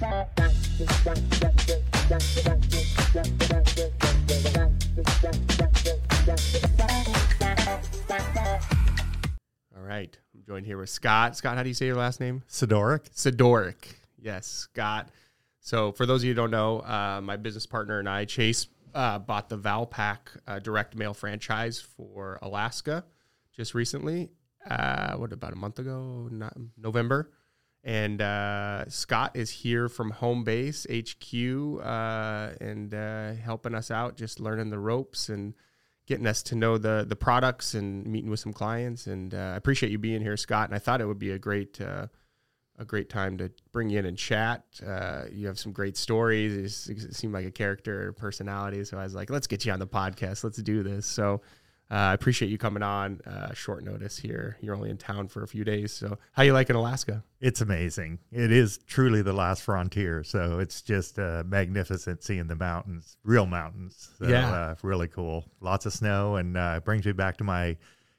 All right. I'm joined here with Scott. Scott, how do you say your last name? Sidoryk. Sidoryk. Yes, Scott. So, for those of you who don't know, uh, my business partner and I, Chase, uh, bought the Valpak uh, direct mail franchise for Alaska just recently. Uh, what, about a month ago? Not, November. And uh, Scott is here from Home Base HQ uh, and uh, helping us out, just learning the ropes and getting us to know the the products and meeting with some clients. And uh, I appreciate you being here, Scott. And I thought it would be a great uh, a great time to bring you in and chat. Uh, you have some great stories. You seem like a character, personality. So I was like, let's get you on the podcast. Let's do this. So uh, I appreciate you coming on. Uh, short notice here. You're only in town for a few days. So how you liking Alaska? It's amazing. It is truly the last frontier. So it's just uh, magnificent seeing the mountains, real mountains. So, Yeah. uh, really cool. Lots of snow, and uh, brings me back to my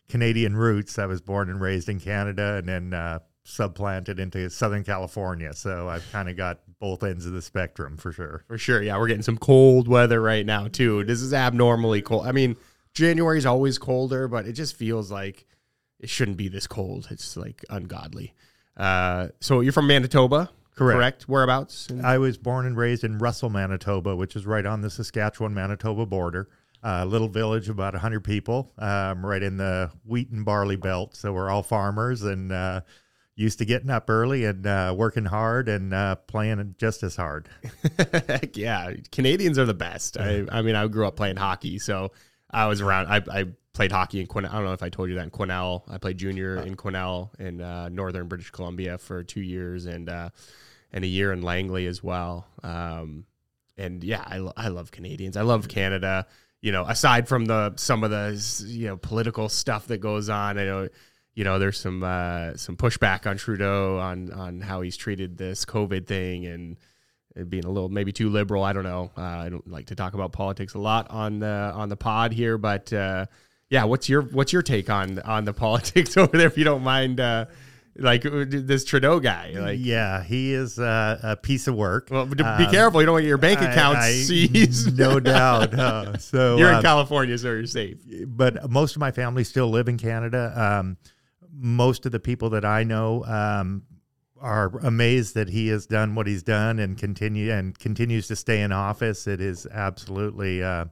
Canadian roots. I was born and raised in Canada, and then uh, subplanted into Southern California. So I've kind of got both ends of the spectrum for sure. For sure. Yeah, we're getting some cold weather right now too. This is abnormally cold. I mean, January is always colder, but it just feels like it shouldn't be this cold. It's like ungodly. Uh, so you're from Manitoba, Correct. Whereabouts? in- I was born and raised in Russell, Manitoba, which is right on the Saskatchewan Manitoba border. A little village, of about 100 people, um, right in the wheat and barley belt. So we're all farmers and uh, used to getting up early and uh, working hard and uh, playing just as hard. Heck yeah, Canadians are the best. I, I mean, I grew up playing hockey, so I was around. I, I played hockey in Quesnel. I don't know if I told you that in Quesnel. I played junior in Quesnel in uh, northern British Columbia for two years and uh, and a year in Langley as well. Um, and yeah, I, lo- I love Canadians. I love Canada. You know, aside from the some of the you know political stuff that goes on, I know you know there's some uh, some pushback on Trudeau on on how he's treated this COVID thing and being a little maybe too liberal. I don't know. Uh, I don't like to talk about politics a lot on the on the pod here, but uh, yeah, what's your what's your take on on the politics over there? If you don't mind, uh, like uh, this Trudeau guy, like. yeah, he is uh, a piece of work. Well, be Um, careful! You don't want get your bank account I- seized. No doubt. So You're in California, so you're safe. but most of my family still live in Canada. Um, most of the people that I know um, are amazed that he has done what he's done and continue and continues to stay in office. It is absolutely uh,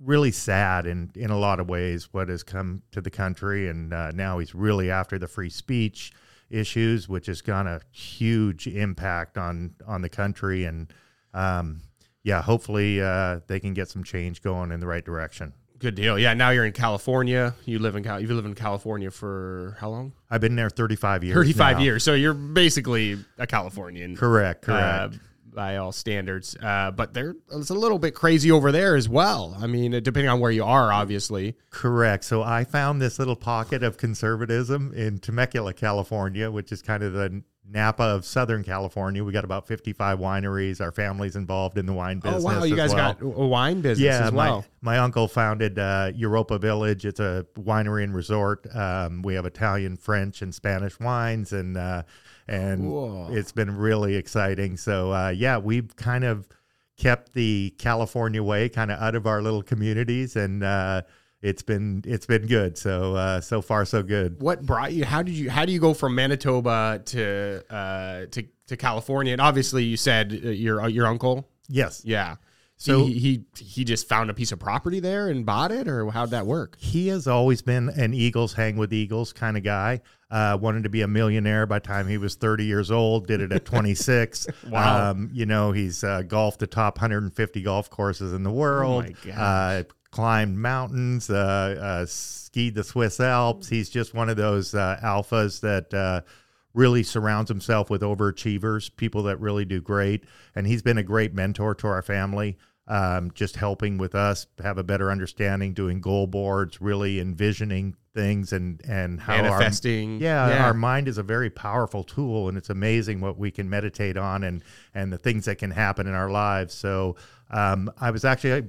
really sad in in a lot of ways what has come to the country, and uh, now he's really after the free speech issues, which has gone a huge impact on on the country and. Um, yeah, hopefully uh, they can get some change going in the right direction. Good deal. Yeah, now you're in California. You live in Cal- you've lived in California for how long? I've been there 35 years. 35 now. years. So you're basically a Californian. Correct, uh, correct. by all standards. Uh, but there, it's a little bit crazy over there as well. I mean, depending on where you are, obviously. correct. So I found this little pocket of conservatism in Temecula, California, which is kind of the Napa of Southern California. We got about 55 wineries. Our family's involved in the wine business. oh wow, you guys well. got a wine business yeah, as well. my, my uncle founded uh, Europa Village. It's a winery and resort. Um, we have Italian, French, and Spanish wines, and uh, and it's been really exciting. So uh, yeah, we've kind of kept the California way kind of out of our little communities, and uh, it's been it's been good. So uh, so far so good. what brought you? How did you? How do you go from Manitoba to uh, to to California? And obviously, you said uh, your your uncle. Yes. Yeah. So- he, he he just found a piece of property there and bought it, or how'd that work? he has always been an Eagles hang with Eagles kind of guy. Uh, wanted to be a millionaire by the time he was 30 years old. Did it at 26. Wow. Um, you know, he's uh, golfed the top 150 golf courses in the world. my gosh. uh, climbed mountains. Uh, uh, skied the Swiss Alps. He's just one of those uh, alphas that. Uh, Really surrounds himself with overachievers, people that really do great, and he's been a great mentor to our family um, just helping with us have a better understanding, doing goal boards, really envisioning things and and how our- Manifesting. yeah, Yeah. our mind is a very powerful tool, and it's amazing what we can meditate on and and the things that can happen in our lives. So um, I was actually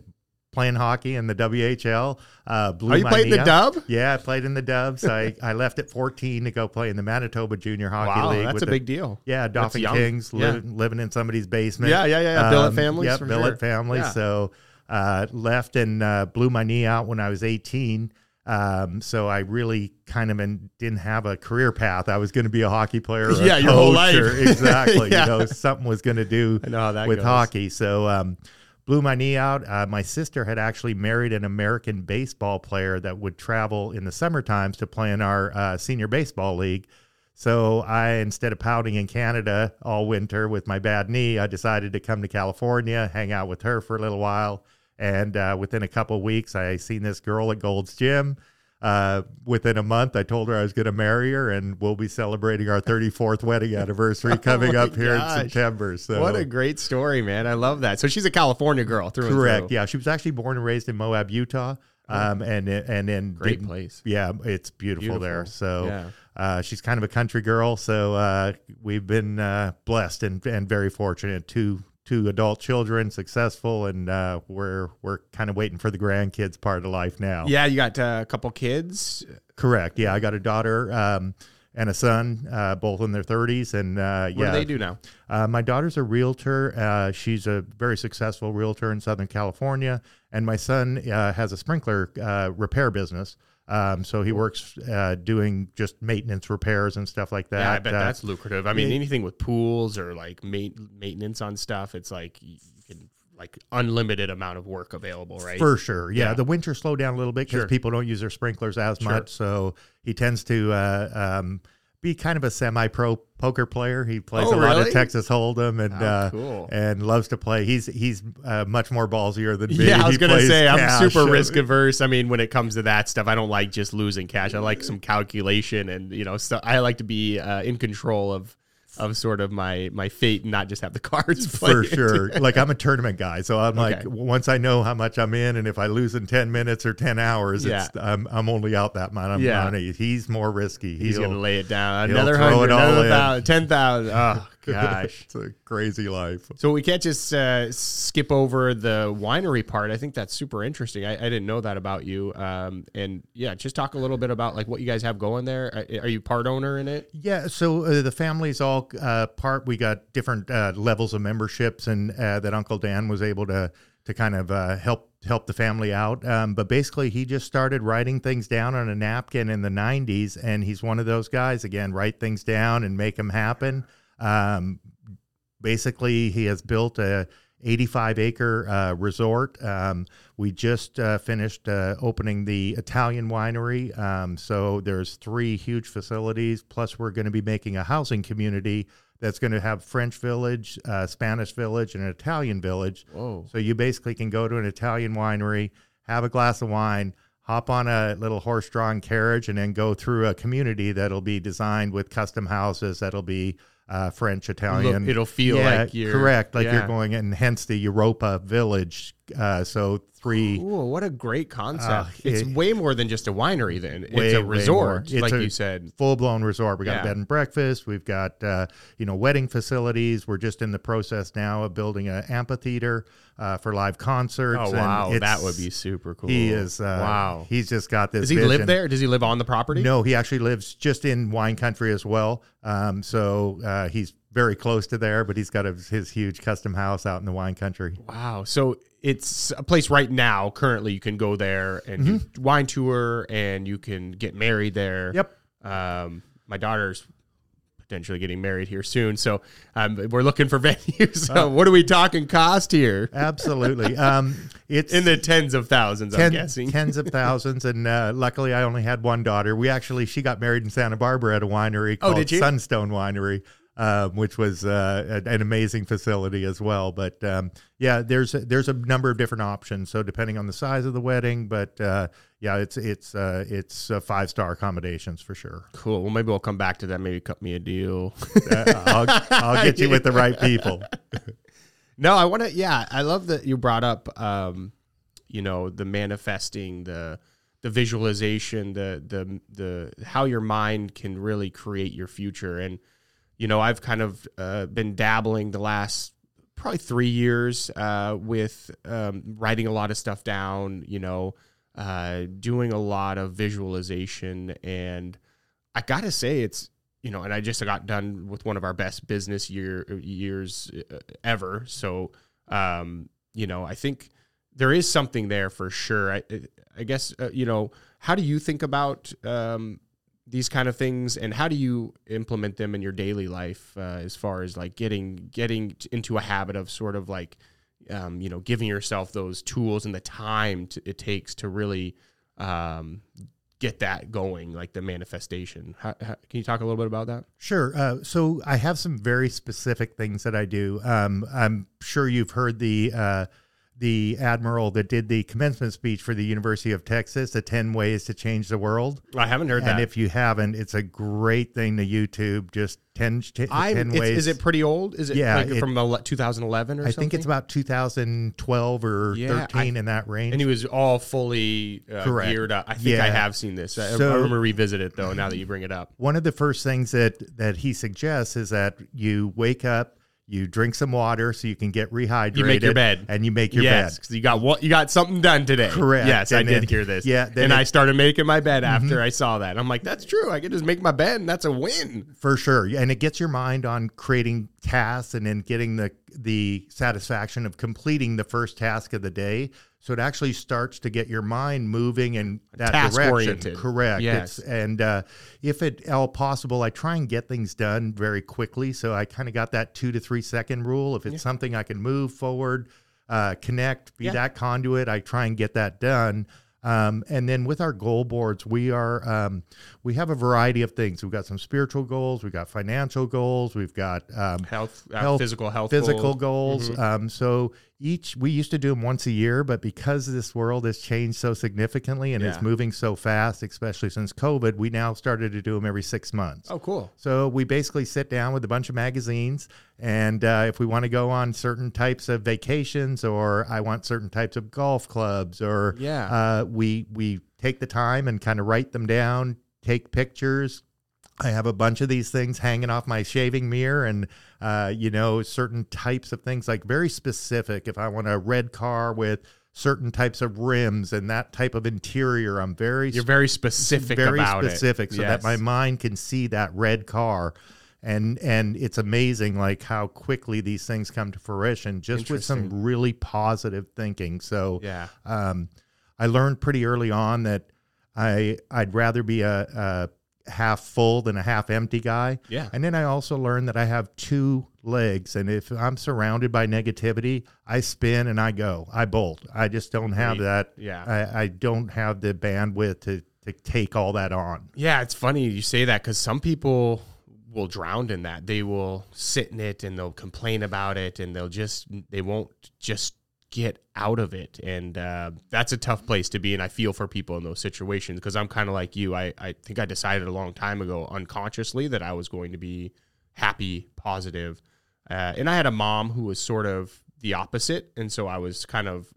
playing hockey in the WHL. Uh, blew Are you my playing the out. dub? Yeah, I played in the Dubs. I, I left at 14 to go play in the Manitoba Junior Hockey Wow, League. that's a the- big deal. Yeah, young. Kings Yeah. li- living in somebody's basement. Yeah, yeah, yeah, yeah. Billet families, Yep, billet sure. families. Yeah. So uh, left and uh, blew my knee out when I was 18. Um, so I really kind of in, didn't have a career path. I was going to be a hockey player. Yeah, your whole coach or- life. exactly. Yeah. You know, something was going to do with goes. hockey. So um, blew my knee out. Uh, my sister had actually married an American baseball player that would travel in the summer times to play in our uh, senior baseball league. So I, instead of pouting in Canada all winter with my bad knee, I decided to come to California, hang out with her for a little while. And uh, within a couple of weeks, I seen this girl at Gold's Gym. Uh, within a month, I told her I was going to marry her, and we'll be celebrating our 34th wedding anniversary coming my up here in. September. So What a great story, man! I love that. So she's a California girl through and Correct. through. Yeah, she was actually born and raised in Moab, Utah. Um, and and then Great place. Yeah, it's beautiful, Beautiful. there. So Yeah. uh, she's kind of a country girl. So uh, we've been uh, blessed and, and very fortunate. Two two adult children, successful, and uh, we're we're kind of waiting for the grandkids part of life now. Yeah, you got uh, a couple kids. Correct. Yeah, I got a daughter. Um, and a son, uh, both in their 30s, and uh, What do they do now? uh, my daughter's a realtor. Uh, she's a very successful realtor in Southern California, and my son uh, has a sprinkler uh, repair business. Um, so he works uh, doing just maintenance repairs and stuff like that. yeah, I bet Uh, that's lucrative. I mean, yeah. anything with pools or like ma- maintenance on stuff, it's like you can like unlimited amount of work available, right? For sure. Yeah. Yeah. The winter slowed down a little bit because Sure. people don't use their sprinklers as Sure. much. So he tends to uh, um, be kind of a semi pro poker player. He plays Oh, a lot really? of Texas Hold'em and Oh, uh, cool. and loves to play. He's he's uh, much more ballsier than me. Yeah, I was He gonna say I'm cash. super risk averse. I mean, when it comes to that stuff, I don't like just losing cash. I like some calculation, and you know, so I like to be uh, in control of of sort of my my fate and not just have the cards for sure. Like I'm a tournament guy, so I'm like once I know how much I'm in, and if I lose in ten minutes or ten hours, it's, I'm I'm only out that amount of Yeah. He's more risky. He's He'll- gonna lay it down. Another hundred, another in. thousand, ten thousand. Oh gosh. it's a crazy life. So we can't just uh, skip over the winery part. I think that's super interesting. I, I didn't know that about you. Um, and yeah, just talk a little bit about like what you guys have going there. Are, are you part owner in it? Yeah, so uh, the family's all uh, part. We got different uh, levels of memberships, and uh, that Uncle Dan was able to to kind of uh, help help the family out. Um, but basically, he just started writing things down on a napkin in the '90s, and he's one of those guys again. Write things down and make them happen. Um, basically, he has built a 85 acre uh, resort. Um, we just uh, finished uh, opening the Italian winery. Um, so there's three huge facilities. Plus, we're going to be making a housing community that's going to have French village, uh, Spanish village, and an Italian village. Whoa. So you basically can go to an Italian winery, have a glass of wine, hop on a little horse-drawn carriage, and then go through a community that'll be designed with custom houses that'll be uh, French, Italian. it'll feel Yeah, like you're- correct, like yeah. you're going, and hence the Europa Village. Uh, so three. Ooh, what a great concept! Uh, it's it- way more than just a winery. Then Way, it's a resort. It's like a- you said. full blown resort. We got Yeah. bed and breakfast. We've got uh, you know wedding facilities. We're just in the process now of building an amphitheater uh, for live concerts. Oh and wow, that would be super cool. He is. Uh, wow. He's just got this. Does he live there? Does he live on the property? No, he actually lives just in wine country as well. Um, so uh, he's very close to there, but he's got a, his huge custom house out in the wine country. Wow. So it's a place right now. Currently, you can go there and do wine tour, and you can get married there. Mm-hmm. Yep. Um, my daughter's potentially getting married here soon, so um, we're looking for venues. Oh. So what are we talking cost here? Absolutely. Um, it's In the tens of thousands, I'm guessing. tens of thousands. And uh, luckily, I only had one daughter. We actually, she got married in Santa Barbara at a winery Oh, called did you? Sunstone Winery. Um, which was uh, an amazing facility as well, but um, yeah, there's a, there's a number of different options. So depending on the size of the wedding, but uh, yeah, it's it's uh, it's uh, five star accommodations for sure. Cool. Well, maybe we'll come back to that. Maybe cut me a deal. I'll, I'll get you with the right people. No, I want to. Yeah, I love that you brought up, um, you know, the manifesting, the the visualization, the the the how your mind can really create your future. And you know, I've kind of uh, been dabbling the last probably three years uh, with um, writing a lot of stuff down, you know, uh, doing a lot of visualization. And I got to say, it's, you know, and I just got done with one of our best business year years uh, ever. So, um, you know, I think there is something there for sure. I, I guess, uh, you know, how do you think about um, these kind of things and how do you implement them in your daily life uh, as far as like getting getting into a habit of sort of like um, you know giving yourself those tools and the time to, it takes to really um, get that going like the manifestation how, how, can you talk a little bit about that Sure. Uh, so I have some very specific things that I do. Um, I'm sure you've heard the uh, the admiral that did the commencement speech for the University of Texas, the 10 ways to change the world. i haven't heard And that if you haven't, it's a great thing to YouTube. Just 10, t- I, 10 ways. is it pretty old is it Yeah, like it- from ele- 2011 or I something I think it's about 2012 or Yeah, 13 in that range. and he was all fully uh, Correct. geared up. I think I have seen this. I, So- I remember revisit it though. Now that you bring it up, One of the first things that that he suggests is that you wake up, you drink some water so you can get rehydrated. You make your bed. and you make your bed. yes, bed. 'cause you got what you got something done today. Correct. Yes, I And did hear this. yeah, then and it- I started making my bed after mm-hmm. I saw that. I'm like, that's true. I can just make my bed, and that's a win. For sure. And it gets your mind on creating tasks and then getting the the satisfaction of completing the first task of the day. So it actually starts to get your mind moving in that Task direction. oriented. Correct. Yes. It's, and uh, if at all possible, I try and get things done very quickly. So I kind of got that two to three second rule. If it's something I can move forward, uh, connect, be Yeah. that conduit, I try and get that done. Um, and then with our goal boards, we are um, we have a variety of things. We've got some spiritual goals, we've got financial goals, we've got um, Health, uh, Health- physical health, physical goals. goals. Um, so each we used to do them once a year, but because this world has changed so significantly and Yeah. it's moving so fast, especially since COVID, we now started to do them every six months. Oh, cool. So we basically sit down with a bunch of magazines, and uh, if we want to go on certain types of vacations, or I want certain types of golf clubs, or Yeah. uh, we we take the time and kind of write them down, take pictures. I have a bunch of these things hanging off my shaving mirror, and uh, you know certain types of things like very specific. If I want a red car with certain types of rims and that type of interior, I'm very You're very specific very specific it. so that my mind can see that red car and and it's amazing like how quickly these things come to fruition just with some really positive thinking so Yeah. um, i learned pretty early on that i i'd rather be a, a half full than a half empty guy Yeah. and then i also learned that i have two legs and if i'm surrounded by negativity i spin and i go i bolt i just don't have Great. that Yeah. I, I don't have the bandwidth to to take all that on. Yeah, it's funny you say that because some people will drown in that. They will sit in it and they'll complain about it and they'll just, they won't just get out of it. And uh, that's a tough place to be. And I feel for people in those situations because I'm kind of like you. I, I think I decided a long time ago unconsciously that I was going to be happy, positive. Uh, and I had a mom who was sort of the opposite. And so I was kind of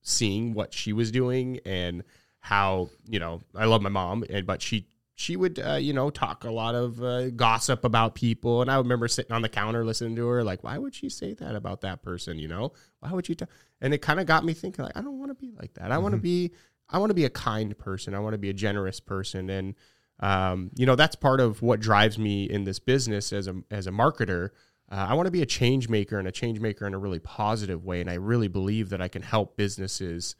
seeing what she was doing and how you know I love my mom and but she she would uh, you know talk a lot of uh, gossip about people. And I remember sitting on the counter listening to her like why would she say that about that person you know? Why would you ta-? and it kind of got me thinking like I don't want to be like that. I want to be I want to be a kind person. I want to be a generous person. And um, you know that's part of what drives me in this business as a as a marketer. Uh, I want to be a change maker and a change maker in a really positive way. And I really believe that I can help businesses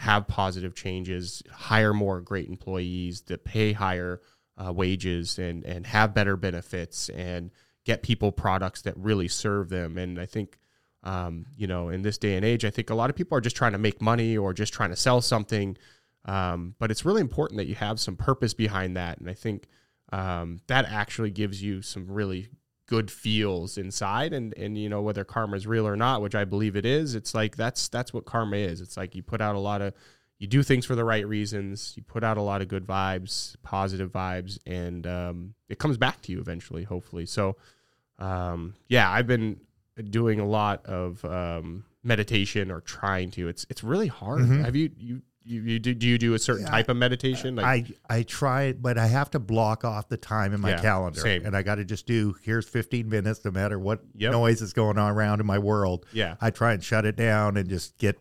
have positive changes, hire more great employees, that pay higher uh, wages and, and have better benefits and get people products that really serve them. And I think, um, you know, in this day and age, I think a lot of people are just trying to make money or just trying to sell something. Um, but it's really important that you have some purpose behind that. And I think um, that actually gives you some really good feels inside and and you know whether karma is real or not which i believe it is it's like that's that's what karma is. It's like you put out a lot of you do things for the right reasons you put out a lot of good vibes positive vibes and um, it comes back to you eventually hopefully. So um, yeah i've been doing a lot of um, meditation or trying to. It's it's really hard. Mhm. have you you you, you do, do you do a certain type of meditation? Like, I I try, but I have to block off the time in my Yeah, calendar, same. and I got to just do. Here's 15 minutes, no matter what Yep. noise is going on around in my world. yeah, I try and shut it down and just get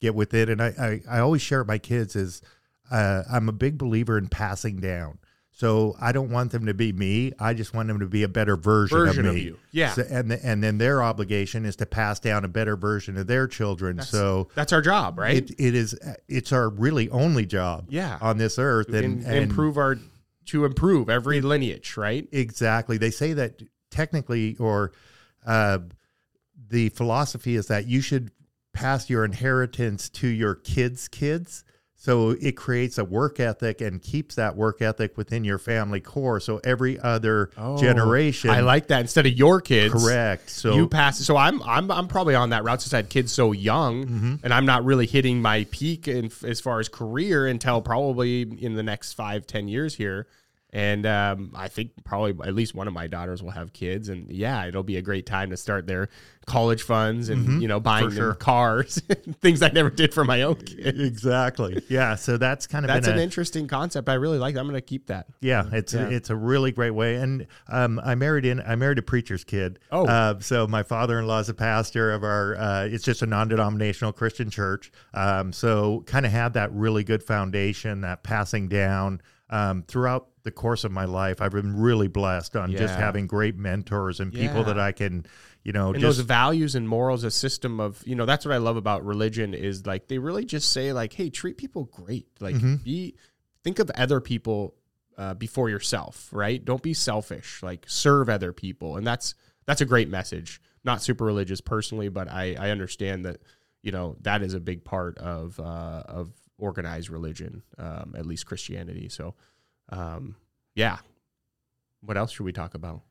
get with it. And I I, I always share with my kids is uh, I'm a big believer in passing down. So I don't want them to be me. I just want them to be a better version, version of of me. you. Yeah, So, and and then their obligation is to pass down a better version of their children. so that's our job, right? it, it is it's our really only job yeah, on this earth and, and, and improve our to improve every lineage, right? exactly they say that technically or uh, the philosophy is that you should pass your inheritance to your kids kids so it creates a work ethic and keeps that work ethic within your family core so every other generation Oh, I like that. Instead of your kids, correct so you pass. So I'm I'm I'm probably on that route since I had kids so young, Mm-hmm. and I'm not really hitting my peak in, as far as career until probably in the next five ten years here. And um, I think probably at least one of my daughters will have kids, and yeah, it'll be a great time to start their college funds and you know buying Mm-hmm. sure. cars, things I never did for my own kids. exactly yeah so that's kind of That's an a, interesting concept. I really like. That. I'm going to keep that. Yeah, it's Yeah. it's a really great way. And um, I married in I married a preacher's kid. Oh. uh, so my father-in-law is a pastor of our. Uh, it's just a non-denominational Christian church. Um, so kind of had that really good foundation, that passing down um, throughout the course of my life. I've been really blessed on just having great mentors and people Yeah. that I can, you know, and just those values and morals a system of you know that's what i love about religion is like they really just say like hey treat people great like Mm-hmm. be think of other people uh, before yourself right don't be selfish like serve other people and that's that's a great message not super religious personally but i i understand that you know that is a big part of uh of organized religion um at least christianity so um yeah what else should we talk about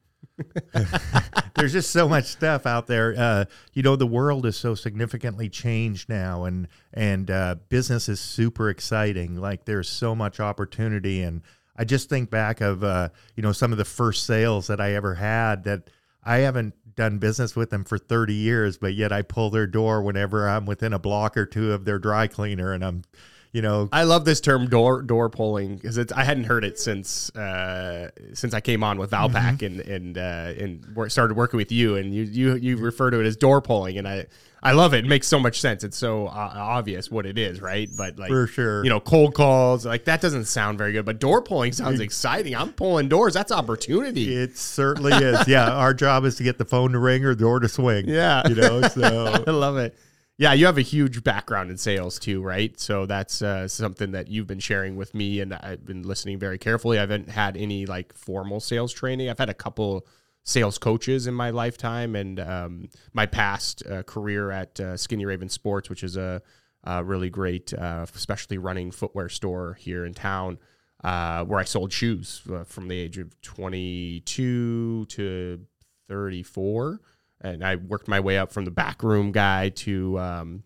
there's just so much stuff out there. Uh, you know, the world is so significantly changed now, and and uh, business is super exciting. Like there's so much opportunity, and I just think back of uh, you know some of the first sales that I ever had that I haven't done business with them for 30 years, but yet I pull their door whenever I'm within a block or two of their dry cleaner, and I'm you know I love this term door door pulling because it's I hadn't heard it since uh, since I came on with Valpak and and uh, and wor- started working with you and you you you refer to it as door pulling and I I love it. It makes so much sense. It's so uh, obvious what it is, right? But like For sure. you know, cold calls like that doesn't sound very good. But door pulling sounds exciting. I'm pulling doors. That's opportunity. it certainly is. Yeah, our job is to get the phone to ring or the door to swing. Yeah. you know. So I love it. Yeah, you have a huge background in sales too, right? So that's uh, something that you've been sharing with me, and I've been listening very carefully. I haven't had any like formal sales training. I've had a couple sales coaches in my lifetime, and um, my past uh, career at uh, Skinny Raven Sports, which is a, a really great, uh, especially running footwear store here in town, uh, where I sold shoes uh, from the age of 22 to 34 and I worked my way up from the backroom guy to um,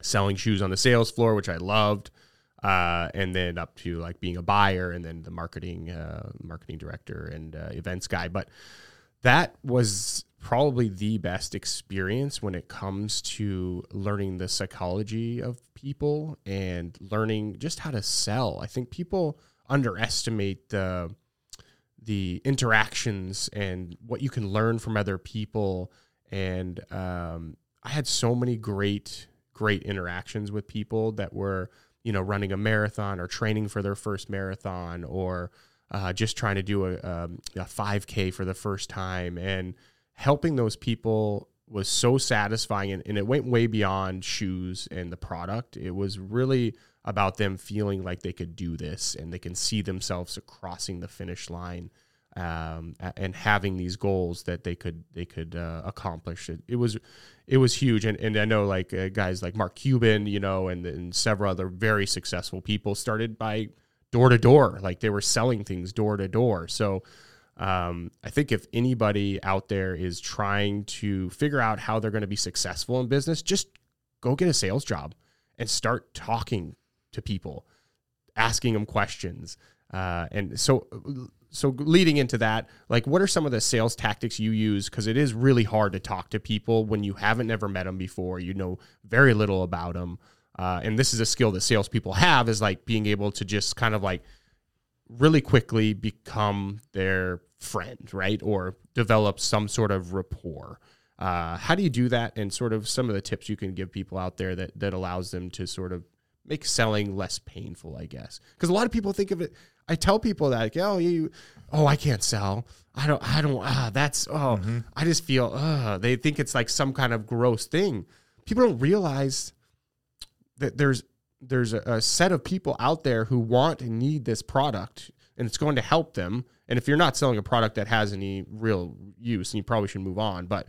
selling shoes on the sales floor, which I loved, uh, and then up to like being a buyer, and then the marketing uh, marketing director and uh, events guy. But that was probably the best experience when it comes to learning the psychology of people and learning just how to sell. I think people underestimate the the interactions and what you can learn from other people. And um, I had so many great, great interactions with people that were, you know, running a marathon or training for their first marathon or uh, just trying to do a, um, a 5K for the first time. And helping those people was so satisfying. And, and it went way beyond shoes and the product. It was really about them feeling like they could do this and they can see themselves crossing the finish line um, and having these goals that they could they could uh, accomplish. It, it was it was huge, and, and I know like uh, guys like Mark Cuban, you know, and, and several other very successful people started by door to door, like they were selling things door to door. So um, I think if anybody out there is trying to figure out how they're going to be successful in business, just go get a sales job and start talking to people, asking them questions. Uh, and so, so leading into that, like, what are some of the sales tactics you use? Because it is really hard to talk to people when you haven't never met them before. You know very little about them. Uh, and this is a skill that salespeople have is like being able to just kind of like really quickly become their friend, right? Or develop some sort of rapport. Uh, how do you do that? And sort of some of the tips you can give people out there that that allows them to sort of make selling less painful, I guess. Because a lot of people think of it. I tell people that, like, oh, you, oh, I can't sell. I don't, I don't. Ah, that's oh, Mm-hmm. I just feel. Uh, they think it's like some kind of gross thing. People don't realize that there's there's a, a set of people out there who want and need this product, and it's going to help them. And if you're not selling a product that has any real use, then you probably should move on. But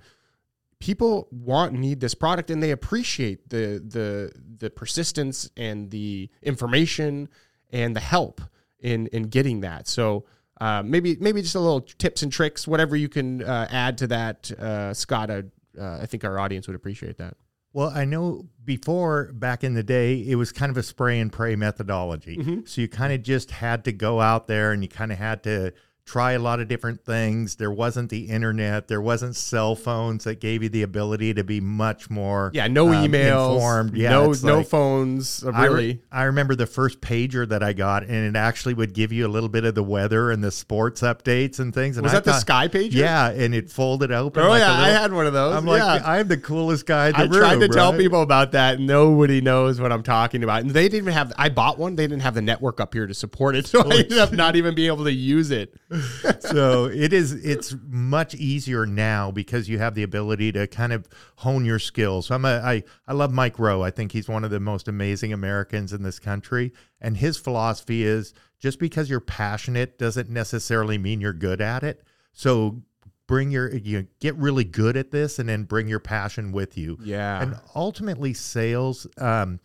people want need this product and they appreciate the the the persistence and the information and the help in in getting that. So uh, maybe maybe just a little tips and tricks whatever you can uh, add to that uh, scott uh, uh, i think our audience would appreciate that. Well, I know before back in the day, it was kind of a spray and pray methodology. So you kind of just had to go out there and you kind of had to try a lot of different things. There wasn't the internet, there wasn't cell phones that gave you the ability to be much more yeah no um, emails informed. Yeah, no no like- phones uh, I really I, remember the first pager that I got, and it actually would give you a little bit of the weather and the sports updates and things. And was I that the thought- sky pager Yeah, and it folded open. oh like yeah i had one of those I'm like. I'm the coolest guy in the I room. tried to tell people about that. Nobody knows what I'm talking about. And they didn't even have, I bought one. They didn't have the network up here to support it. So I ended up not even being able to use it. so it is it's much easier now because you have the ability to kind of hone your skills. I'm a I I love Mike Rowe. I think he's one of the most amazing Americans in this country and his philosophy is just because you're passionate doesn't necessarily mean you're good at it. So bring your you get really good at this and then bring your passion with you. Yeah. And ultimately, sales, um,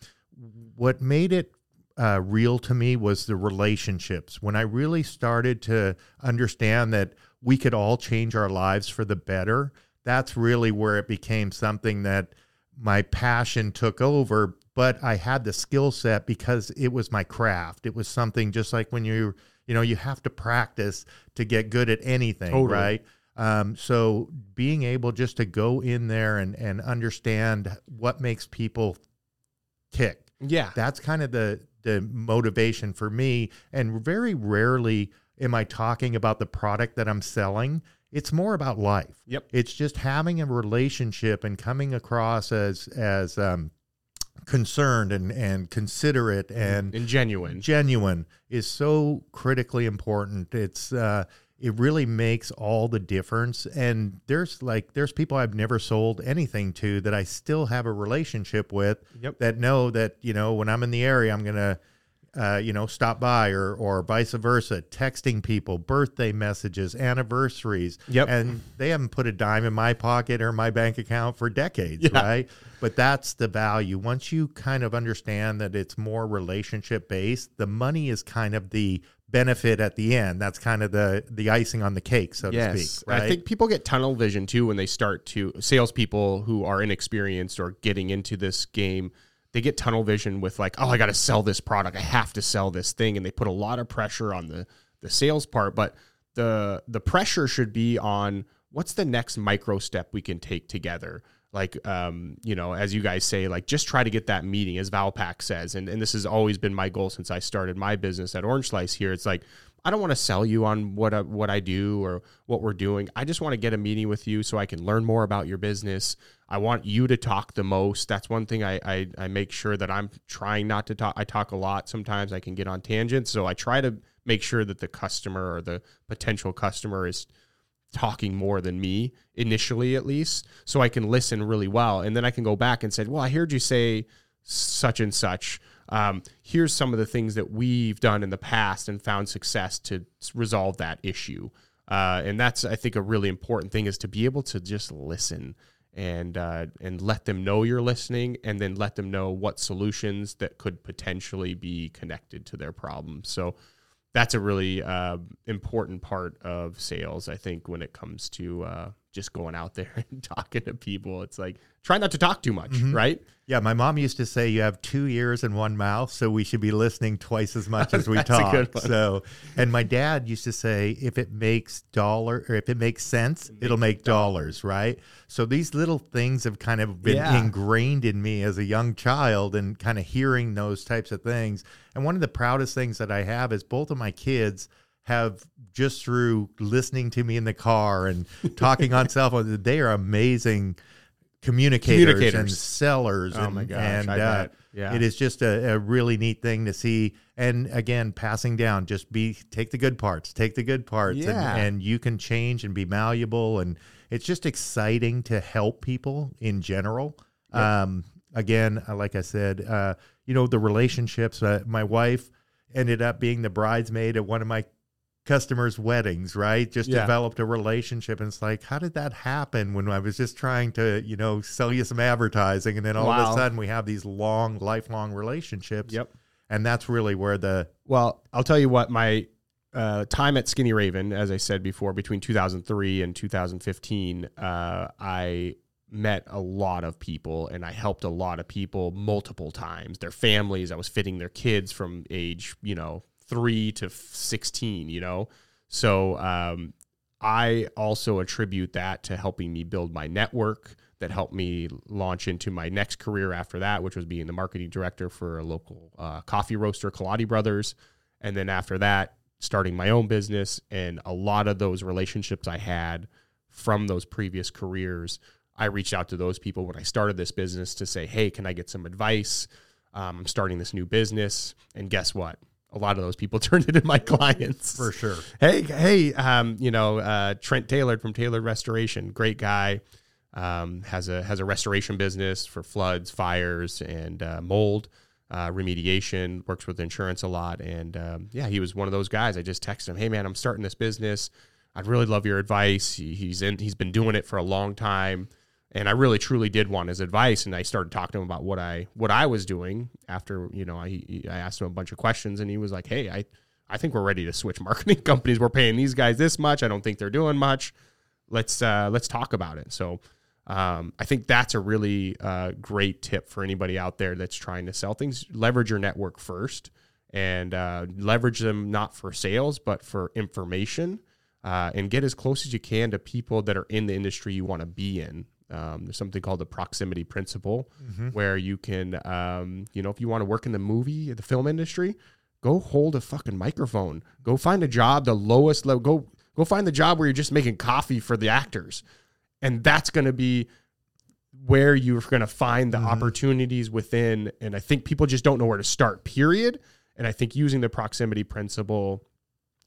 what made it uh, real to me was the relationships. When I really started to understand that we could all change our lives for the better, that's really where it became something that my passion took over. But I had the skill set because it was my craft. It was something just like when you, you know, you have to practice to get good at anything, Totally. right? Um, so being able just to go in there and, and understand what makes people tick, yeah. that's kind of the the motivation for me. And very rarely am I talking about the product that I'm selling. It's more about life. Yep. It's just having a relationship and coming across as as um, concerned and and considerate and And genuine. genuine is so critically important. It's uh, it really makes all the difference. And there's like there's people I've never sold anything to that I still have a relationship with Yep. that know that you know when I'm in the area I'm gonna. Uh, you know, stop by or or vice versa, texting people, birthday messages, anniversaries. Yep. And they haven't put a dime in my pocket or my bank account for decades, Yeah. right? But that's the value. Once you kind of understand that it's more relationship based, the money is kind of the benefit at the end. That's kind of the the icing on the cake, so to speak. Right. I think people get tunnel vision too when they start to salespeople who are inexperienced or getting into this game. They get tunnel vision with like, oh, I got to sell this product. I have to sell this thing, and they put a lot of pressure on the the sales part. But the the pressure should be on what's the next micro step we can take together. Like, um, you know, as you guys say, like just try to get that meeting, as Valpak says, and and this has always been my goal since I started my business at Orange Slice. Here, it's like I don't want to sell you on what I, what I do or what we're doing. I just want to get a meeting with you so I can learn more about your business. I want you to talk the most. That's one thing I, I, I make sure that I'm trying not to talk. I talk a lot. Sometimes I can get on tangents. So I try to make sure that the customer or the potential customer is talking more than me initially at least so i can listen really well. And then i can go back and say well i heard you say such and such. Um, here's some of the things that we've done in the past and found success to resolve that issue. Uh, and that's i think a really important thing is to be able to just listen and uh, and let them know you're listening and then let them know what solutions that could potentially be connected to their problem so that's a really uh, important part of sales, I think, when it comes to uh, just going out there and talking to people. It's like try not to talk too much, Mhm. right? Yeah, my mom used to say you have two ears and one mouth, so we should be listening twice as much as we talk. So, and my dad used to say if it makes dollar or if it makes sense, It it'll makes make dollars, right? So these little things have kind of been Yeah. ingrained in me as a young child and kind of hearing those types of things. And one of the proudest things that I have is both of my kids have just through listening to me in the car and talking on cell phone, they are amazing communicators, and sellers. Oh and, my gosh, And uh. Yeah. it is just a, a really neat thing to see. And again, passing down, just be take the good parts, take the good parts, Yeah. and, and you can change and be malleable. And it's just exciting to help people in general. Um, again, uh, like I said, uh, you know, the relationships. Uh, my wife ended up being the bridesmaid at one of my customers' weddings, right? Just Yeah. developed a relationship. And it's like, how did that happen when I was just trying to, you know, sell you some advertising? And then all of a sudden we have these long, lifelong relationships. Yep. And that's really where the, Well, I'll tell you what, my uh, time at Skinny Raven, as I said before, between 2003 and 2015, uh, I met a lot of people and I helped a lot of people multiple times. Their families, I was fitting their kids from age, you know, three to 16, you know? So um, I also attribute that to helping me build my network that helped me launch into my next career after that, which was being the marketing director for a local uh, coffee roaster, Kaladi Brothers. And then after that, starting my own business. And a lot of those relationships I had from those previous careers, I reached out to those people when I started this business to say, hey, can I get some advice? Um, I'm starting this new business. And guess what? A lot of those people turned into my clients for sure. hey, hey, um, you know, uh, Trent Taylor from Taylor Restoration, great guy, um, has a has a restoration business for floods, fires, and uh, mold uh, remediation. Works with insurance a lot, and um, yeah, he was one of those guys. I just texted him, hey man, I'm starting this business. I'd really love your advice. He, he's in, he's been doing it for a long time. And I really truly did want his advice, and I started talking to him about what I what I was doing. After you know, I I asked him a bunch of questions, and he was like, "Hey, I I think we're ready to switch marketing companies. We're paying these guys this much. I don't think they're doing much. Let's uh, let's talk about it. So um, I think that's a really uh, great tip for anybody out there that's trying to sell things. Leverage your network first, and uh, leverage them not for sales but for information, uh, and get as close as you can to people that are in the industry you want to be in. Um, there's something called the proximity principle, where you can, um, you know, if you want to work in the movie, the film industry, go hold a fucking microphone. Go find a job, the lowest level. Go go find the job where you're just making coffee for the actors, and that's going to be where you're going to find the opportunities within. And I think people just don't know where to start. Period. And I think using the proximity principle,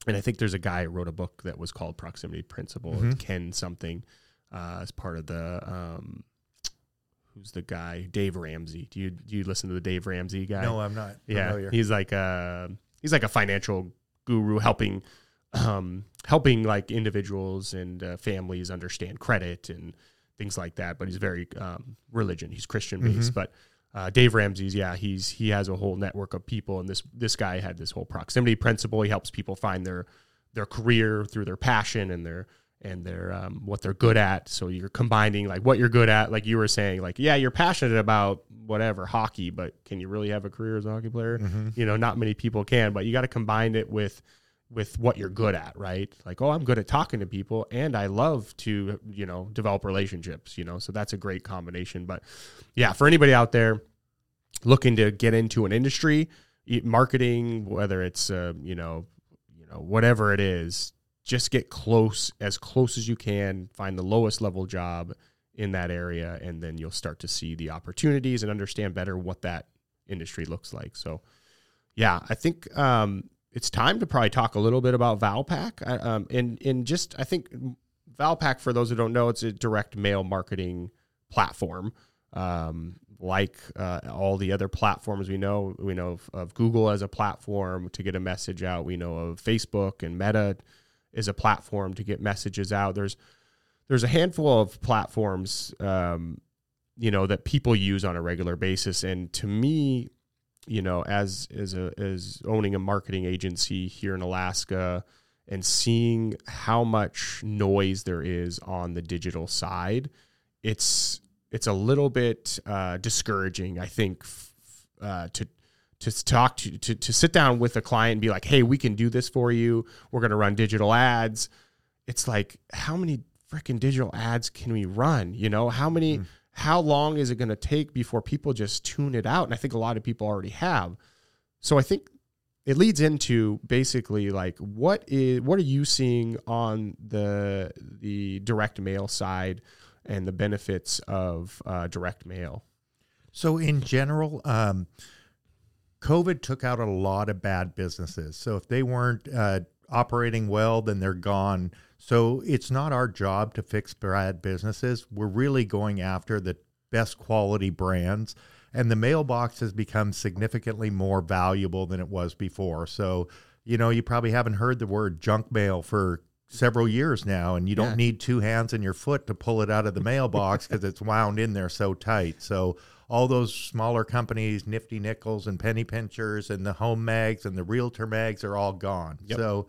and I think there's a guy who wrote a book that was called Proximity Principle. Mhm. Ken something uh, as part of the. Um, Who's the guy? Dave Ramsey. Do you do you listen to the Dave Ramsey guy? No, I'm not yeah familiar. he's like a he's like a financial guru helping um helping like individuals and uh, families understand credit and things like that but he's very um religion he's christian based but uh, Dave Ramsey's, yeah, he's he has a whole network of people, and this this guy had this whole proximity principle. He helps people find their their career through their passion and their and their um, what they're good at. So you're combining like what you're good at, like you were saying, like yeah, you're passionate about whatever hockey, but can you really have a career as a hockey player? You know, not many people can, but you got to combine it with with what you're good at, right? Like, oh, I'm good at talking to people and I love to, you know, develop relationships, you know. So that's a great combination. But yeah, for anybody out there looking to get into an industry, marketing, whether it's uh, you know, you know, whatever it is, just get close as close as you can, find the lowest level job in that area and then you'll start to see the opportunities and understand better what that industry looks like. So yeah, I think um, it's time to probably talk a little bit about Valpak. I- Um, and and just I think Valpak, for those who don't know, it's a direct mail marketing platform. Um, like uh, all the other platforms we know, we know of, of Google as a platform to get a message out. We know of Facebook and Meta is a platform to get messages out. There's there's a handful of platforms, um, you know, that people use on a regular basis, and to me, you know, as as a as owning a marketing agency here in Alaska and seeing how much noise there is on the digital side, it's it's a little bit uh, discouraging. I think f- uh, to to talk to, to to sit down with a client and be like, "Hey, we can do this for you. We're going to run digital ads." It's like, how many freaking digital ads can we run? You know, how many? Mm. How long is it going to take before people just tune it out? And I think a lot of people already have. So I think it leads into basically like what is what are you seeing on the the direct mail side and the benefits of uh, direct mail? So in general, um, COVID took out a lot of bad businesses. So if they weren't uh, operating well, then they're gone. So it's not our job to fix bad businesses. We're really going after the best quality brands. And the mailbox has become significantly more valuable than it was before. So, you know, you probably haven't heard the word junk mail for several years now, and you don't need two hands and your foot to pull it out of the mailbox because it's wound in there so tight. So, all those smaller companies, Nifty Nickels and Penny Pinchers and the home mags and the realtor mags are all gone. Yep. So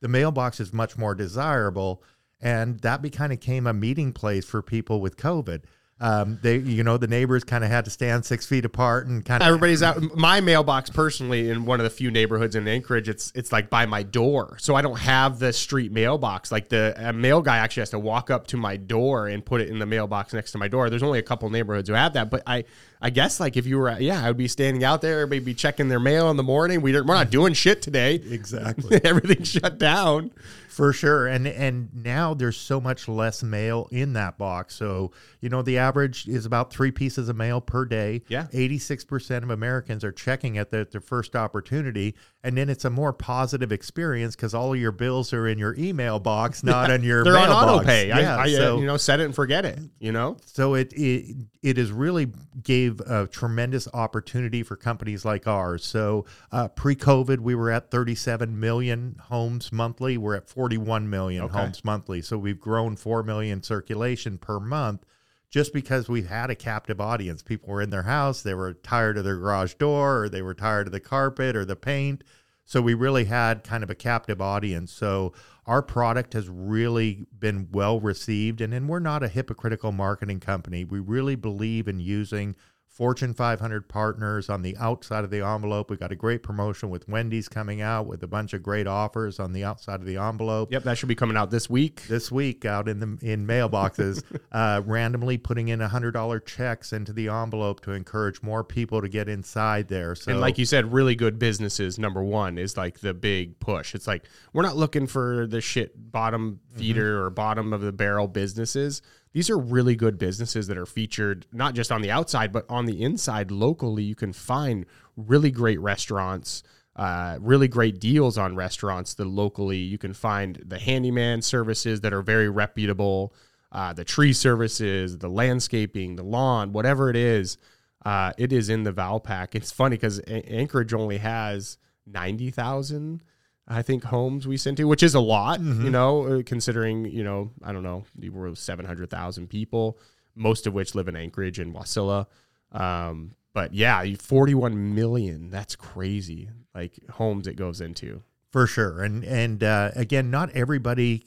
the mailbox is much more desirable. And that be, kind of came a meeting place for people with COVID. Um, they, you know, the neighbors kind of had to stand six feet apart and kind of everybody's out. My mailbox, personally, in one of the few neighborhoods in Anchorage, it's it's like by my door, so I don't have the street mailbox. Like the mail guy actually has to walk up to my door and put it in the mailbox next to my door. There's only a couple neighborhoods who have that, but I, I guess like if you were, yeah, I would be standing out there, maybe checking their mail in the morning. We we're not mm-hmm. doing shit today. Exactly, everything's shut down for sure. And and now there's so much less mail in that box. So you know the average is about three pieces of mail per day. Yeah, eighty six percent of Americans are checking it at their first opportunity, and then it's a more positive experience because all of your bills are in your email box, not yeah, in your. They're on auto pay. Yeah, I, I so, you know set it and forget it. You know, so it it it has really gave a tremendous opportunity for companies like ours. So uh, pre COVID, we were at thirty seven million homes monthly. We're at forty one million okay. homes monthly. So we've grown four million circulation per month just because we've had a captive audience. People were in their house, they were tired of their garage door, or they were tired of the carpet or the paint. So we really had kind of a captive audience. So our product has really been well received. And then we're not a hypocritical marketing company. We really believe in using Fortune 500 partners on the outside of the envelope. We got a great promotion with Wendy's coming out with a bunch of great offers on the outside of the envelope. Yep, that should be coming out this week. This week, out in the in mailboxes, uh, randomly putting in hundred dollar checks into the envelope to encourage more people to get inside there. So, and like you said, really good businesses. Number one is like the big push. It's like we're not looking for the shit bottom feeder mm-hmm. or bottom of the barrel businesses these are really good businesses that are featured not just on the outside but on the inside locally. You can find really great restaurants uh, really great deals on restaurants that locally you can find the handyman services that are very reputable uh, the tree services the landscaping the lawn whatever it is uh, it is in the valpak it's funny because anchorage only has 90000 I think homes we sent to, which is a lot, mm-hmm. you know, uh, considering, you know, I don't know, we were 700,000 people, most of which live in Anchorage and Wasilla. Um, but yeah, 41 million, that's crazy. Like homes it goes into. For sure. And, and, uh, again, not everybody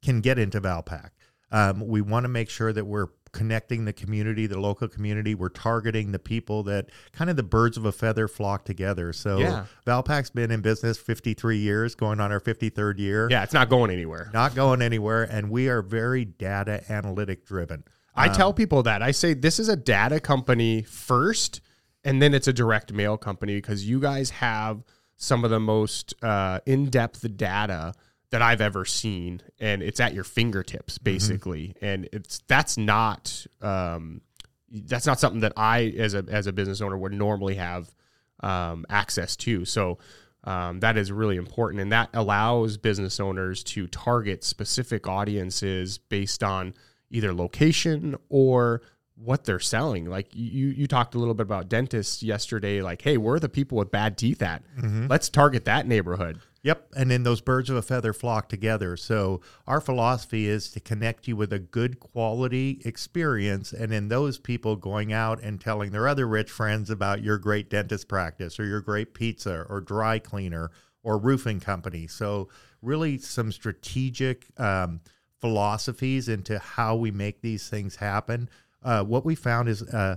can get into Valpak. Um, we want to make sure that we're connecting the community, the local community. We're targeting the people that kind of the birds of a feather flock together. So yeah. Valpak's been in business 53 years, going on our 53rd year. Yeah, it's not going anywhere. Not going anywhere. And we are very data analytic driven. I um, tell people that. I say this is a data company first, and then it's a direct mail company because you guys have some of the most uh, in depth data that I've ever seen, and it's at your fingertips mm-hmm. basically. Mm-hmm. And it's that's not um, that's not something that I as a as a business owner would normally have um, access to. So um, that is really important, and that allows business owners to target specific audiences based on either location or what they're selling. Like you, you talked a little bit about dentists yesterday. Like, hey, where are the people with bad teeth at? Mm-hmm. Let's target that neighborhood. Yep. And then those birds of a feather flock together. So our philosophy is to connect you with a good quality experience. And then those people going out and telling their other rich friends about your great dentist practice or your great pizza or dry cleaner or roofing company. So really some strategic um, philosophies into how we make these things happen. Uh, what we found is uh,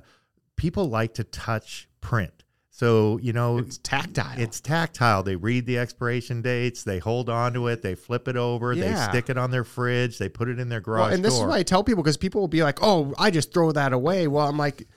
people like to touch print. So, you know, It's tactile. it's tactile. They read the expiration dates, they hold on to it, they flip it over, they stick it on their fridge, they put it in their garage well, and this door. is why I tell people because people will be like, "Oh, I just throw that away." Well, I'm like,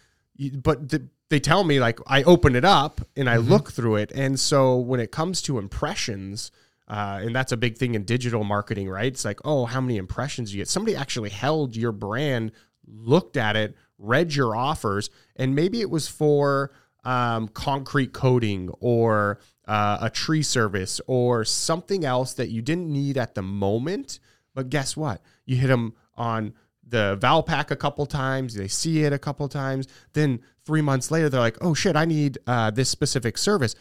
but the, they tell me like I open it up and I look through it, and so when it comes to impressions. Uh, and that's a big thing in digital marketing, right? It's like, oh, how many impressions do you get? Somebody actually held your brand, looked at it, read your offers, and maybe it was for um, concrete coating or uh, a tree service or something else that you didn't need at the moment. But guess what? You hit them on the Valpak a couple times, they see it a couple times. Then three months later, they're like, oh shit, I need uh, this specific service.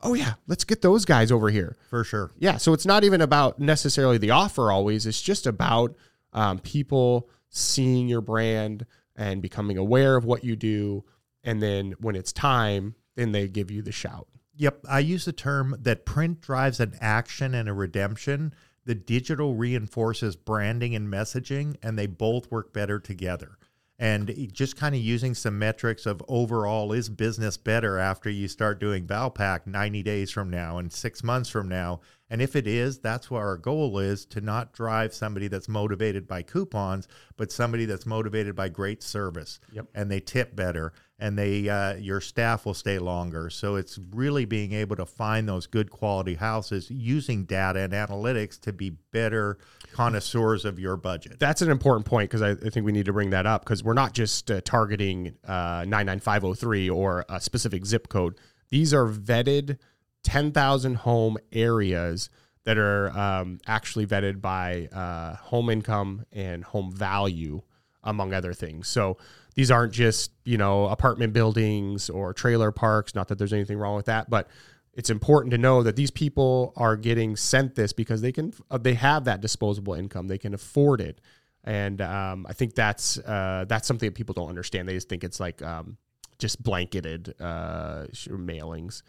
Oh yeah, let's get those guys over here. for sure. Yeah, so it's not even about necessarily the offer always. It's just about um, people seeing your brand and becoming aware of what you do. And then when it's time, then they give you the shout. Yep, I use the term that print drives an action and a redemption. The digital reinforces branding and messaging, and they both work better together. And just kind of using some metrics of overall, is business better after you start doing Valpak 90 days from now and six months from now? And if it is, that's what our goal is to not drive somebody that's motivated by coupons, but somebody that's motivated by great service. Yep. And they tip better and they uh, your staff will stay longer. So it's really being able to find those good quality houses using data and analytics to be better connoisseurs of your budget. That's an important point because I, I think we need to bring that up because we're not just uh, targeting uh, 99503 or a specific zip code. These are vetted 10,000 home areas that are um, actually vetted by uh, home income and home value, among other things. So these aren't just, you know, apartment buildings or trailer parks. Not that there's anything wrong with that, but it's important to know that these people are getting sent this because they can uh, they have that disposable income. They can afford it. And um, i think that's uh, that's something that people don't understand. They just think it's like um, just blanketed uh, mailings.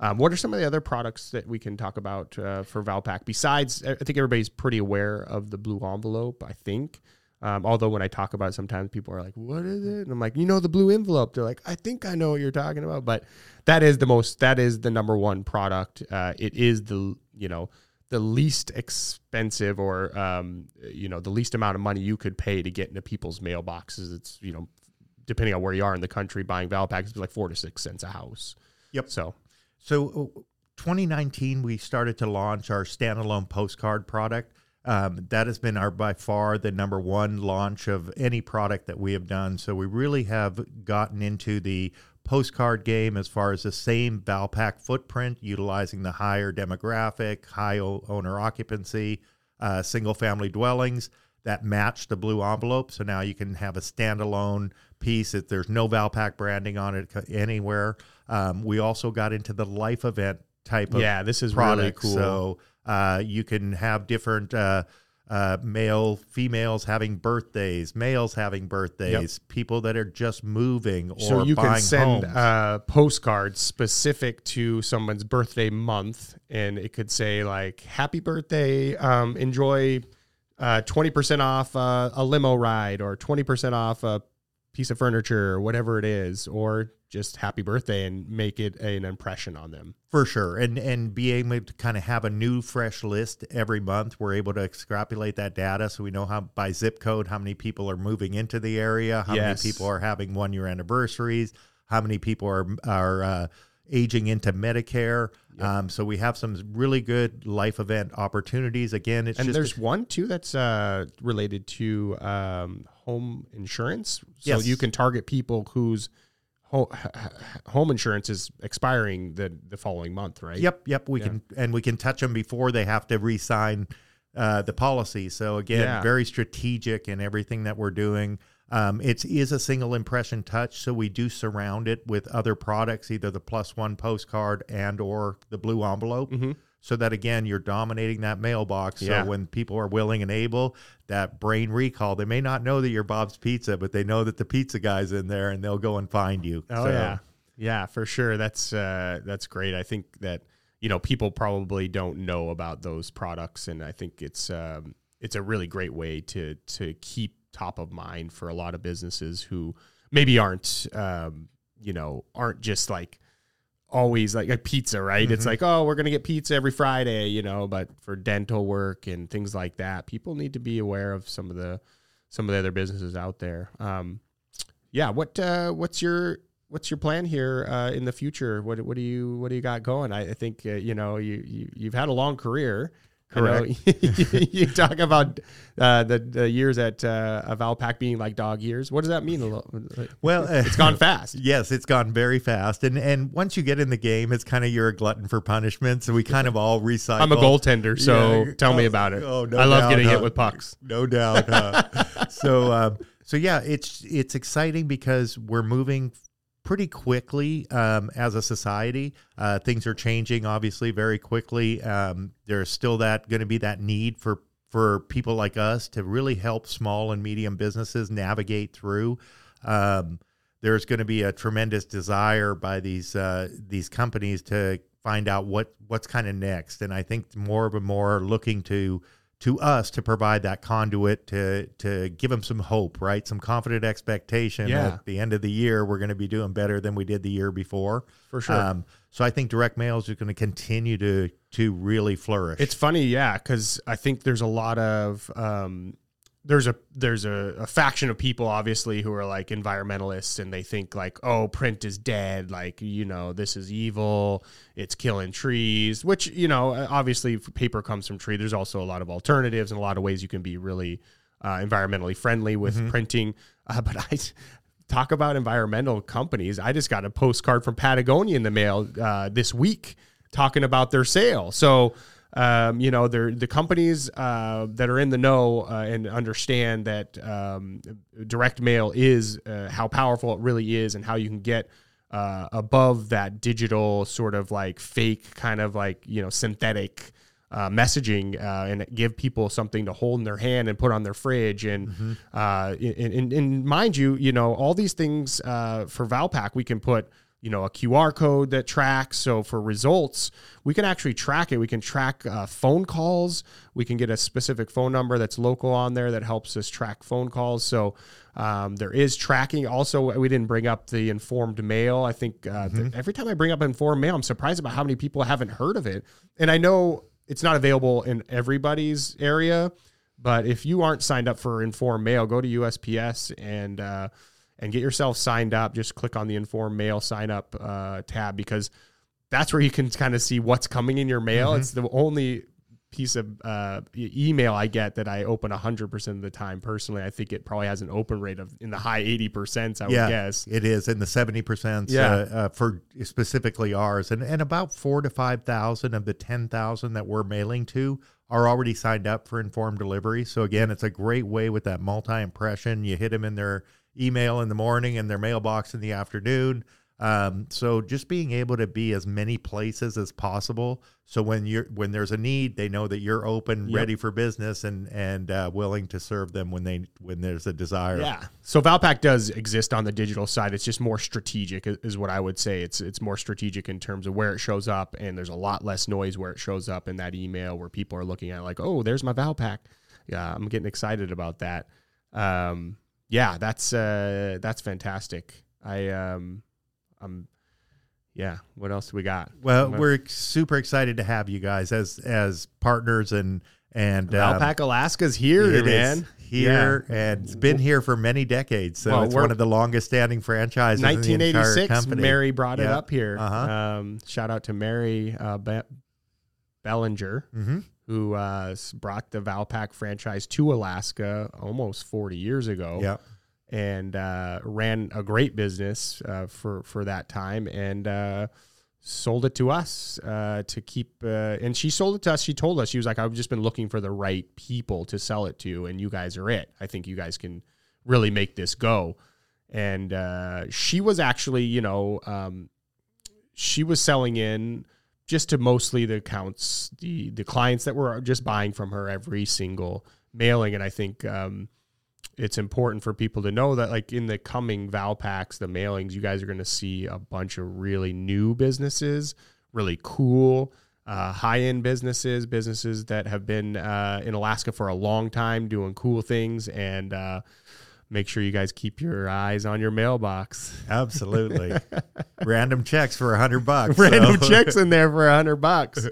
Um, what are some of the other products that we can talk about uh, for valpak besides i think everybody's pretty aware of the blue envelope i think um, although when I talk about it, sometimes people are like, "What is it?" And I'm like, "You know, the blue envelope." They're like, "I think I know what you're talking about," but that is the most. That is the number one product. Uh, it is the you know the least expensive or um, you know the least amount of money you could pay to get into people's mailboxes. It's you know depending on where you are in the country, buying Valpak is like four to six cents a house. Yep. So So, uh, 2019, we started to launch our standalone postcard product. Um, that has been our by far the number one launch of any product that we have done. So, we really have gotten into the postcard game as far as the same Valpak footprint, utilizing the higher demographic, high owner occupancy, uh, single family dwellings that match the blue envelope. So now you can have a standalone piece. If there's no Valpak branding on it anywhere. Um, we also got into the life event type of yeah, this is really cool. So uh, you can have different uh, uh, male, females having birthdays, males having birthdays, people that are just moving or so you can send uh, postcards specific to someone's birthday month and it could say like happy birthday um, enjoy uh, 20% off uh, a limo ride or 20% off a piece of furniture or whatever it is or just happy birthday and make it an impression on them For sure, and and be able to kind of have a new, fresh list every month. We're able to extrapolate that data, so we know how by zip code how many people are moving into the area, how Yes. many people are having one year anniversaries, how many people are are uh, aging into Medicare. Um, so we have some really good life event opportunities. Again, it's and just there's one too that's uh, related to um, home insurance. So Yes. you can target people whose ho- home insurance is expiring the the following month, right? Yep, yep. We Yeah. can and we can touch them before they have to re-sign uh, the policy. So again, Yeah. very strategic in everything that we're doing. Um, it is a single impression touch, so we do surround it with other products, either the plus one postcard and or the blue envelope. Mhm. So that again, you're dominating that mailbox. Yeah. So when people are willing and able, that brain recall, they may not know that you're Bob's Pizza, but they know that the pizza guy's in there, and they'll go and find you. Oh So- yeah, yeah, for sure. That's uh, that's great. I think that you know people probably don't know about those products, and I think it's um, it's a really great way to to keep top of mind for a lot of businesses who maybe aren't um, you know aren't just like always like a pizza, right? Mm-hmm. It's like, oh, we're gonna get pizza every Friday, you know. But for dental work and things like that, people need to be aware of some of the some of the other businesses out there. Um, yeah, what uh, what's your what's your plan here uh, in the future? What what do you what do you got going? I, I think uh, you know you, you you've had a long career. Correct. you talk about uh, the, the years at uh, of Valpak being like dog years. What does that mean? Well, it's gone fast. yes, it's gone very fast. And and once you get in the game, it's kind of you're a glutton for punishment. So we kind of all recycle. I'm a goaltender, so yeah. tell oh, me about it. Oh, no I love getting hit with pucks. No doubt. so um, so yeah, it's it's exciting because we're moving pretty quickly um, as a society. Uh, things are changing, obviously, very quickly. Um, there's still that going to be that need for for people like us to really help small and medium businesses navigate through. Um, there's going to be a tremendous desire by these uh, these companies to find out what what's kind of next, and I think more and more looking to to us to provide that conduit to to give them some hope, right? Some confident expectation yeah. at the end of the year we're going to be doing better than we did the year before. For sure. Um, so I think direct mail is going to continue to to really flourish. It's funny, yeah, because I think there's a lot of um, there's a there's a, a, faction of people obviously who are like environmentalists and they think like oh print is dead. Like you know this is evil. It's killing trees which you know obviously paper comes from tree there's also a lot of alternatives and a lot of ways you can be really uh, environmentally friendly with mm-hmm. printing. Uh, but i talk about environmental companies. I just got a postcard from patagonia in the mail uh, this week talking about their sale. So um, you know, they're the companies uh, that are in the know uh, and understand that um, direct mail is uh, how powerful it really is and how you can get uh, above that digital sort of like fake kind of like you know synthetic. Uh, messaging uh, and give people something to hold in their hand and put on their fridge and mm-hmm. and, and, and, mind you you know all these things for Valpak we can put you know a QR code that tracks. So for results, we can actually track it. We can track uh, phone calls. We can get a specific phone number that's local on there that helps us track phone calls. So um, there is tracking. Also, we didn't bring up the informed mail. I think uh, mm-hmm. every time I bring up informed mail, I'm surprised about how many people haven't heard of it. And I know it's not available in everybody's area, but if you aren't signed up for informed mail, go to USPS and uh, and get yourself signed up. Just click on the inform mail sign up uh, tab because that's where you can kind of see what's coming in your mail. Mm-hmm. It's the only piece of uh, email I get that I open 100% of the time personally. I think it probably has an open rate of in the high 80%, I yeah, would guess. It is in the 70% yeah. Uh, uh, for specifically ours. And, and about four to 5,000 of the 10,000 that we're mailing to are already signed up for informed delivery. So again, it's a great way with that multi impression. You hit them in their email in the morning and their mailbox in the afternoon. Um, so just being able to be as many places as possible. So when you're when there's a need, they know that you're open, yep. ready for business, and and uh, willing to serve them when they when there's a desire. Yeah. So Valpak does exist on the digital side. It's just more strategic, is what I would say. It's it's more strategic in terms of where it shows up, and there's a lot less noise where it shows up in that email where people are looking at like, oh, there's my Valpak. Yeah, I'm getting excited about that. Um, yeah, that's uh, that's fantastic. I um, I'm yeah. What else do we got? Well, we're super excited to have you guys as as partners and and um, Valpak Alaska's here, it man. here yeah. and it's been here for many decades. So well, it's one of the longest standing franchises. 1986, Mary brought it up here. Uh-huh. Um, shout out to Mary uh, Be- Bellinger. Mm-hmm who uh, brought the Valpak franchise to Alaska almost 40 years ago. Yeah. And uh, ran a great business uh, for for that time, and uh, sold it to us uh, to keep. Uh, and she sold it to us. She told us she was like, "I've just been looking for the right people to sell it to, and you guys are it. I think you guys can really make this go." And she was actually, you know, um, she was selling in just to mostly the accounts, the the clients that were just buying from her every single mailing. And I think um, it's important for people to know that, like in the coming Valpaks, the mailings, you guys are going to see a bunch of really new businesses, really cool uh, high end businesses, businesses that have been uh, in Alaska for a long time doing cool things. And uh, make sure you guys keep your eyes on your mailbox. Absolutely. Random checks for a hundred bucks. Random so. checks in there for a hundred bucks.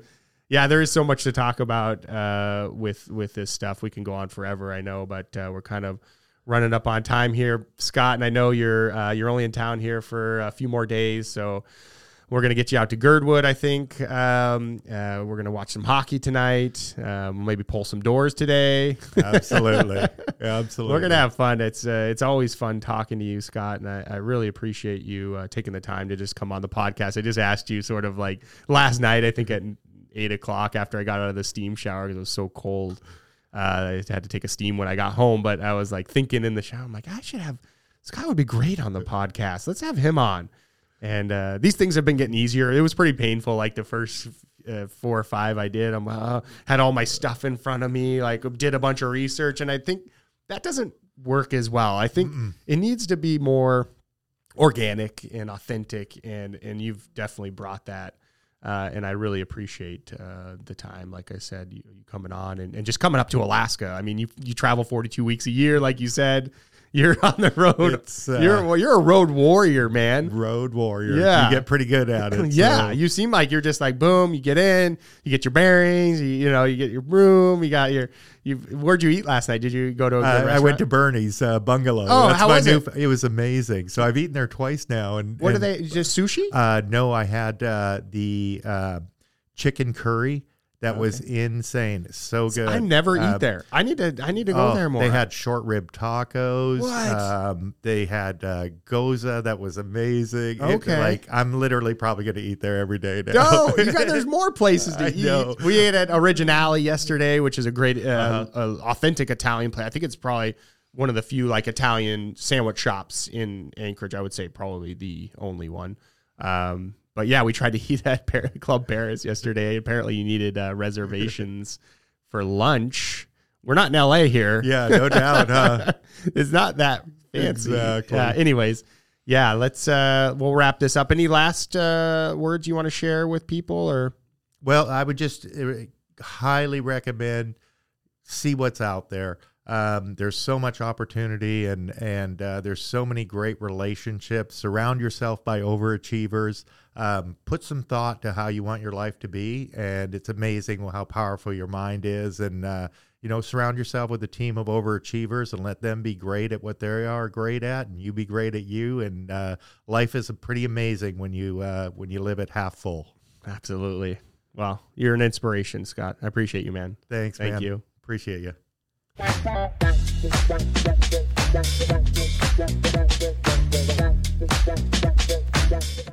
Yeah, there is so much to talk about uh, with with this stuff. We can go on forever, I know, but uh, we're kind of running up on time here, Scott. And I know you're uh, you're only in town here for a few more days, so we're gonna get you out to Girdwood. I think um, uh, we're gonna watch some hockey tonight. Um, maybe pull some doors today. Absolutely. Absolutely. We're gonna have fun. It's uh, it's always fun talking to you, Scott, and I, I really appreciate you uh, taking the time to just come on the podcast. I just asked you sort of like last night. I think at eight o'clock after I got out of the steam shower because it was so cold. Uh, I had to take a steam when I got home, but I was like thinking in the shower, I'm like, I should have Scott would be great on the podcast. Let's have him on. And uh, these things have been getting easier. It was pretty painful, like the first uh, four or five I did. I'm uh, had all my stuff in front of me, like did a bunch of research, and I think that doesn't work as well. I think Mm-mm. it needs to be more organic and authentic, and and you've definitely brought that. Uh, and I really appreciate uh, the time. Like I said, you, you coming on and, and just coming up to Alaska. I mean, you you travel 42 weeks a year, like you said. You're on the road. Uh, you're well, you're a road warrior, man. road warrior. Yeah. You get pretty good at it. yeah, so- you seem like you're just like boom. You get in, you get your bearings. You, you know, you get your room. You got your. You where'd you eat last night? Did you go to Uh, I went to Bernie's uh, bungalow. Oh, how my was new, it? It was amazing. So I've eaten there twice now. And What are they? Just sushi? Uh, no, I had uh, the uh, chicken curry. That was insane. So good. I never Uh, eat there. I need to. I need to go oh, there more. They had short rib tacos. What? Um, they had uh, gyoza that was amazing. It- Okay. like I'm literally probably going to eat there every day now. No, you got, there's more places to eat. know. We ate at Originale yesterday, which is a great, uh, Uh-huh. uh, authentic Italian place. I think it's probably one of the few like Italian sandwich shops in Anchorage. I would say probably the only one. Um, but yeah, we tried to eat at Par- Club Paris yesterday. Apparently, you needed uh, reservations for lunch. We're not in LA here. yeah, no doubt. Huh? it's not that fancy. Exactly. Uh, anyways, yeah, let's uh we'll wrap this up. Any last uh words you want to share with people or Well, I would just uh, highly recommend see what's out there. Um, there's so much opportunity, and and uh, there's so many great relationships. Surround yourself by overachievers um, put some thought to how you want your life to be. And it's amazing how powerful your mind is. And, uh, you know, surround yourself with a team of overachievers and let them be great at what they are great at, and you be great at you. And uh, life is pretty amazing when you uh, when you live it half full. Absolutely. Well, you're an inspiration, Scott. I appreciate you, man. Thanks. Thank man. you. Appreciate you. You.